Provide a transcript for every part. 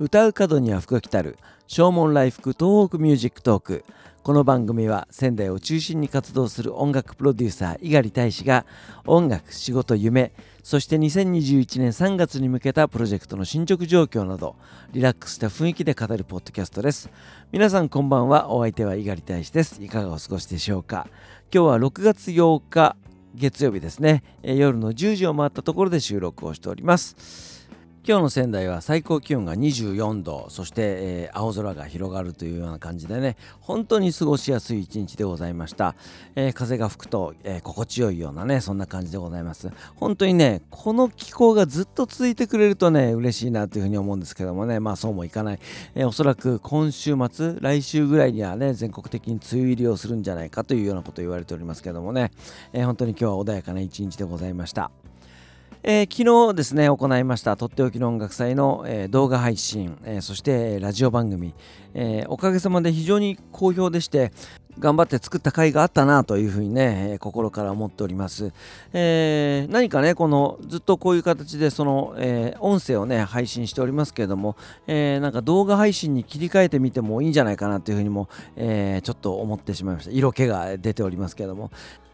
歌う門には福が来たる。唱門来福東北ミュージックトーク。この番組は仙台を中心に活動する音楽プロデューサー猪狩大使が音楽仕事夢そして2021年3月に向けたプロジェクトの進捗状況などリラックスした雰囲気で語るポッドキャストです。皆さんこんばんは。お相手は猪狩大使です。いかがお過ごしでしょうか。今日は6月8日月曜日ですね、夜の10時を回ったところで収録をしております。今日の仙台は最高気温が24度そして、えー、青空が広がるというような感じでね本当に過ごしやすい一日でございました、えー、風が吹くと、えー、心地よいようなねそんな感じでございます。本当にねこの気候がずっと続いてくれるとね嬉しいなというふうに思うんですけどもねまあそうもいかない、えおそらく今週末来週ぐらいにはね全国的に梅雨入りをするんじゃないかというようなことを言われておりますけどもね、え本当に今日は穏やかな一日でございました。えー、昨日ですね行いましたとっておきの音楽祭の、えー、動画配信、えー、そしてラジオ番組、えおかげさまで非常に好評でして頑張って作った甲斐があったなというふうにね、心から思っております、え何かねこのずっとこういう形でその、え音声をね配信しておりますけれども、えなんか動画配信に切り替えてみてもいいんじゃないかなというふうにも、えちょっと思ってしまいました。色気が出ておりますけれども。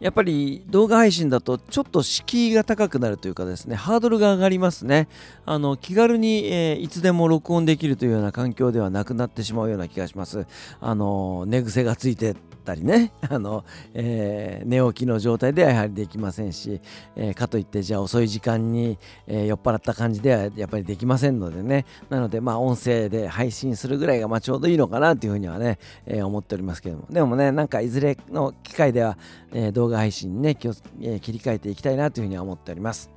やっぱり動画配信だとちょっと敷居が高くなるというかですねハードルが上がりますね。あの気軽に、えー、いつでも録音できるというような環境ではなくなってしまうような気がします。あの寝癖がついてったりね あの、えー、寝起きの状態ではやはりできませんし、えー、かといってじゃあ遅い時間に、えー、酔っ払った感じではやっぱりできませんのでねなのでまあ音声で配信するぐらいがまあちょうどいいのかなというふうにはね、え思っておりますけどもでもねなんかいずれの機会では、え動画配信にね気を、え切り替えていきたいなというふうには思っております。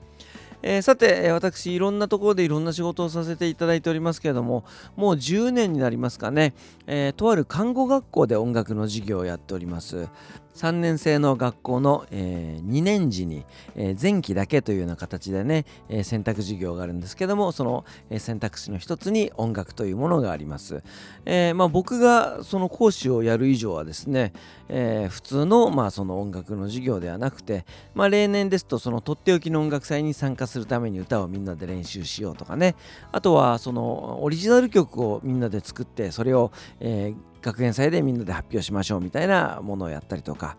えー、さて、私、いろんなところでいろんな仕事をさせていただいておりますけれども、もう10年になりますかね、えー、とある看護学校で音楽の授業をやっております。3年生の学校の、えー、2年時に、えー、前期だけというような形でね、えー、選択授業があるんですけどもその、え、選択肢の一つに音楽というものがあります、えまあ、僕がその講師をやる以上はですね、え、普通の,、まあその音楽の授業ではなくて、まあ、例年ですとそのとっておきの音楽祭に参加するために歌をみんなで練習しようとかね。あとはそのオリジナル曲をみんなで作ってそれを、えー、学園祭でみんなで発表しましょうみたいなものをやったりとか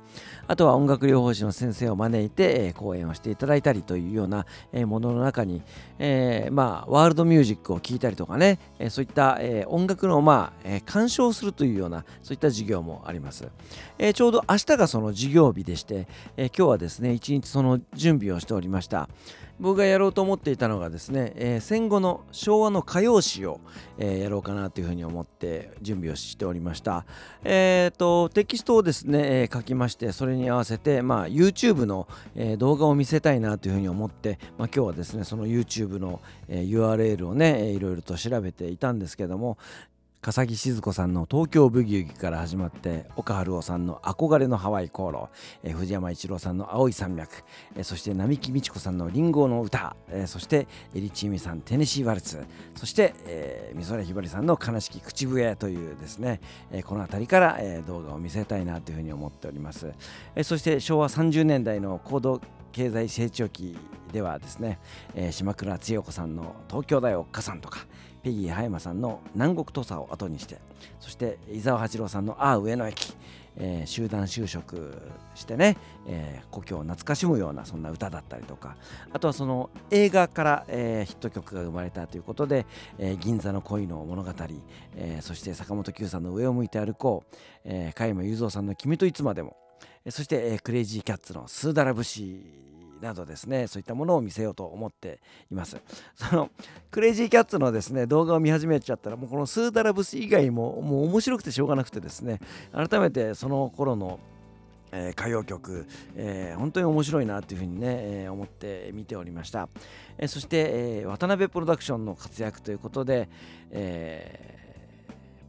あとは音楽療法士の先生を招いて、え、講演をしていただいたりというような、え、ものの中に、えー、まあ、ワールドミュージックを聴いたりとかね、えそういった、え音楽の、まあえ鑑賞するというようなそういった授業もあります、えちょうど明日がその授業日でして、え今日はですね一日その準備をしておりました。僕がやろうと思っていたのがですね、えー、戦後の昭和の歌謡詩を、えー、やろうかなというふうに思って準備をしておりました。えーと、テキストをですね、え、書きましてそれに合わせて、まあ、YouTube の、え、動画を見せたいなというふうに思って、まあ、今日はですねその YouTube の、え、URL をねいろいろと調べていたんですけども、笠木静子さんの東京ブギウギから始まって岡春夫さんの憧れのハワイ航路、え、藤山一郎さんの青い山脈、え、そして並木美智子さんのリンゴの歌、え、そしてエリチーミさんテネシーワルツそして、えー、美空ひばりさんの悲しき口笛というですね、え、この辺りから、え、動画を見せたいなというふうに思っております、え、そして昭和30年代の行動経済成長期ではですね、えー、島倉千代子さんの東京大おっかさんとかペギー葉山さんの南国土佐を後にしてそして伊沢八郎さんのああ上野駅、えー、集団就職してね、えー、故郷を懐かしむようなそんな歌だったりとかあとはその映画から、えー、ヒット曲が生まれたということで「えー、銀座の恋の物語」えー、そして坂本九さんの「上を向いて歩こう」えー、加山雄三さんの「君といつまでも」そして、えー、クレイジーキャッツの「スーダラ節」などですねそういったものを見せようと思っています。そのクレイジーキャッツのですね動画を見始めちゃったらもうこのスーダラブス以外ももう面白くてしょうがなくてですね改めてその頃のえ、歌謡曲、えー、本当に面白いなというふうにね、えー、思って見ておりました、えそして、え渡辺プロダクションの活躍ということで、え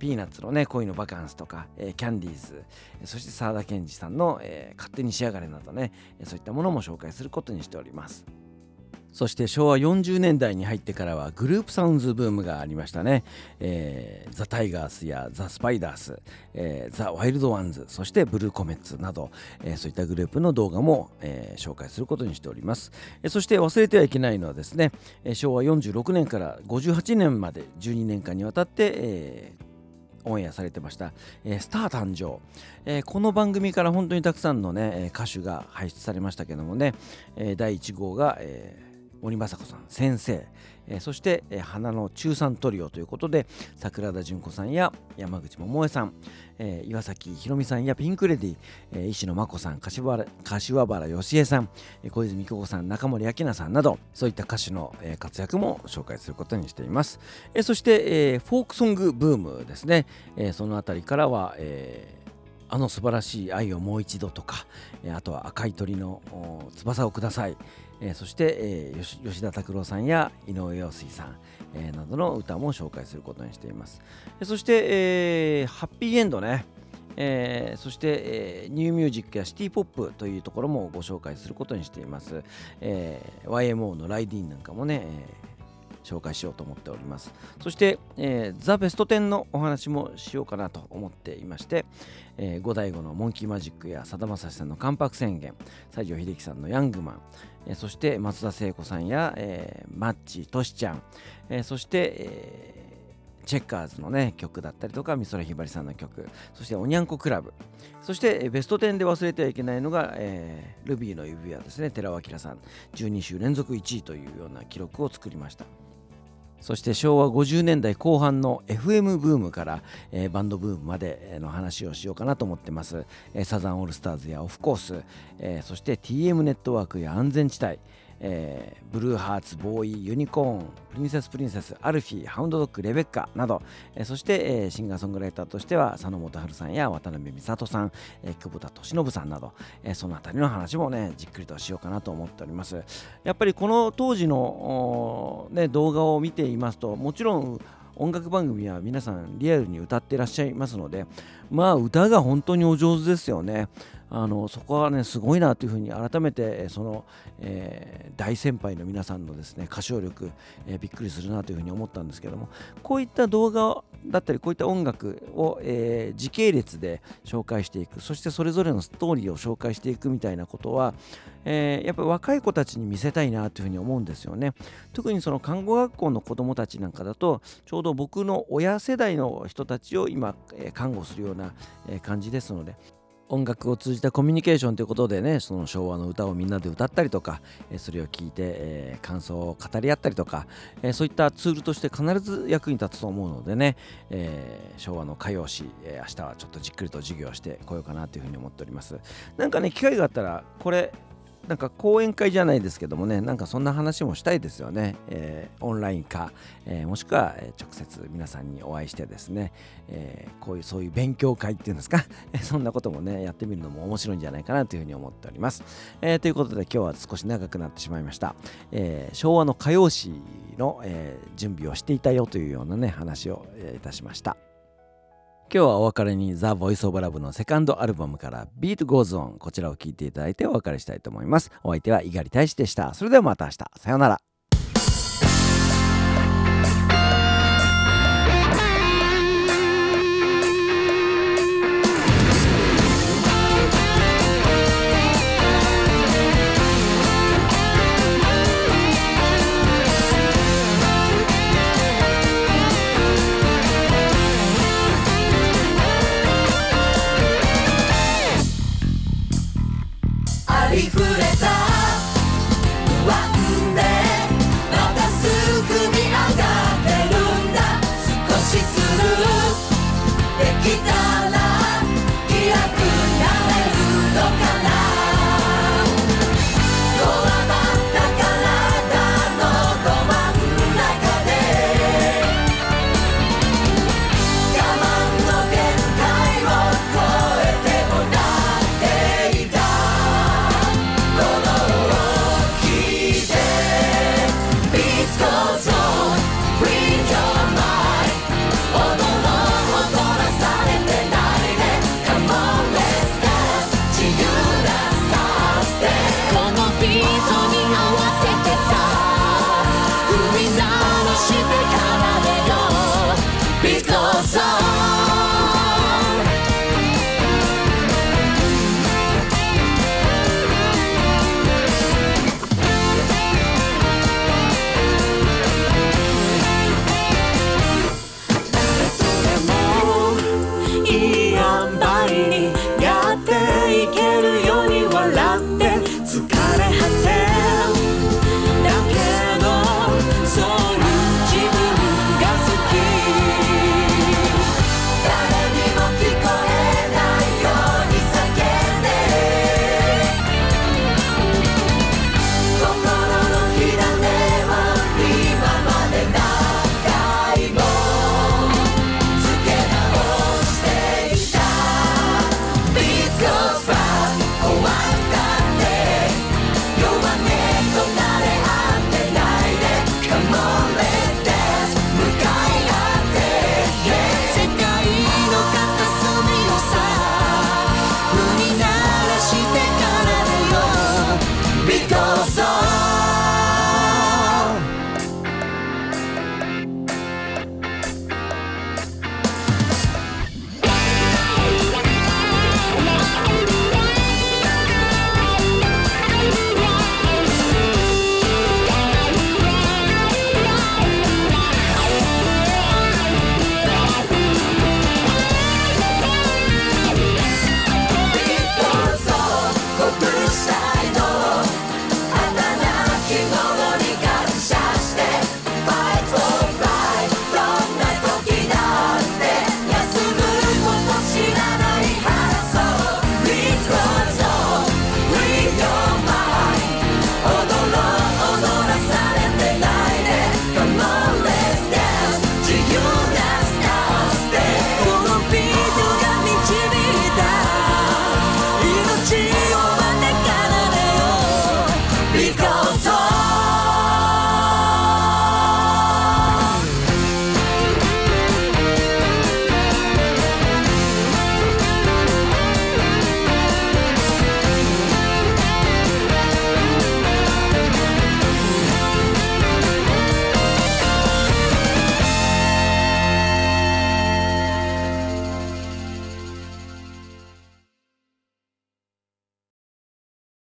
ピーナッツのね恋のバカンスとか、えー、キャンディーズそして沢田研二さんの、えー、勝手にしやがれなどねそういったものも紹介することにしておりますそして昭和40年代に入ってからはグループサウンズブームがありましたね。えー、ザ・タイガースやザ・スパイダース、えー、ザ・ワイルドワンズ、そしてブルーコメッツなど、えー、そういったグループの動画も、え、紹介することにしております。え、そして忘れてはいけないのはですね、え昭和46年から58年まで12年間にわたって、えーオンエアされてました、えー、スター誕生、えー、この番組から本当にたくさんのね歌手が輩出されましたけどもね、えー、第1号が、えー森雅子さん先生、えー、そして、えー、花の中3トリオということで桜田淳子さんや山口百恵さん、えー、岩崎宏美さんやピンクレディ、えー、石野真子さん柏原柏原芳恵さん、小泉京子さん中森明菜さんなどそういった歌手の、えー、活躍も紹介することにしています、えー、そして、えー、フォークソングブームですね、えー、そのあたりからは、えーあの素晴らしい愛をもう一度とか、あとは赤い鳥の翼をください、えそして、え吉田拓郎さんや井上陽水さん、えなどの歌も紹介することにしています。そして、え、ハッピーエンドね、えー、そして、えー、ニューミュージックやシティポップというところもご紹介することにしています。えー、YMO のライディーンなんかもね、え紹介しようと思っております。そして、えー、ザ・ベスト10のお話もしようかなと思っていまして、えー、五代五のモンキーマジックやさだまさしさんの関白宣言、西城秀樹さんのヤングマン、そして松田聖子さんや、えー、マッチ、トシちゃん、えー、そして、えーチェッカーズのね曲だったりとか美空ひばりさんの曲そしておにゃんこクラブそしてベスト10で忘れてはいけないのが、え、ルビーの指輪ですね寺尾明さん。12週連続1位というような記録を作りました。そして昭和50年代後半の FM ブームから、えー、バンドブームまでの話をしようかなと思ってます、えー、サザンオールスターズやオフコース、えー、そして TM ネットワークや安全地帯えー、ブルーハーツ、ボーイ、ユニコーン、プリンセスプリンセス、アルフィー、ハウンドドッグ、レベッカなど、えー、そして、えー、シンガーソングライターとしては佐野元春さんや渡辺美里さん、えー、久保田敏信さんなど、えー、そのあたりの話もね、じっくりとしようかなと思っております。やっぱりこの当時の、ね、動画を見ていますと、もちろん音楽番組は皆さんリアルに歌ってらっしゃいますのでまあ歌が本当にお上手ですよねあのそこはねすごいなというふうに改めてその、えー、大先輩の皆さんのですね歌唱力、えー、びっくりするなというふうに思ったんですけどもこういった動画だったりこういった音楽を、えー、時系列で紹介していくそしてそれぞれのストーリーを紹介していくみたいなことは、えー、やっぱり若い子たちに見せたいなというふうに思うんですよね。特にその看護学校の子どもたちなんかだとちょうど僕の親世代の人たちを今、えー、看護するような、え感じですので音楽を通じたコミュニケーションということでねその昭和の歌をみんなで歌ったりとか、えそれを聞いて、えー、感想を語り合ったりとか、え、そういったツールとして必ず役に立つと思うのでね、えー、昭和の歌謡史、え明日はちょっとじっくりと授業してこようかなというふうに思っております。なんかね機会があったらこれなんか講演会じゃないですけどもね、なんかそんな話もしたいですよね。えー、オンラインか、えー、もしくは直接皆さんにお会いしてですね、えー、こういうそういう勉強会っていうんですか、そんなこともね、やってみるのも面白いんじゃないかなというふうに思っております。えということで今日は少し長くなってしまいました。え昭和の歌謡史の、え準備をしていたよというようなね、話を、えいたしました。今日はお別れにザ・ボイス・オブ・ラブのセカンドアルバムからビート・ゴーズ・オンこちらを聴いていただいてお別れしたいと思います。お相手は猪狩大使でした。それではまた明日。さようなら。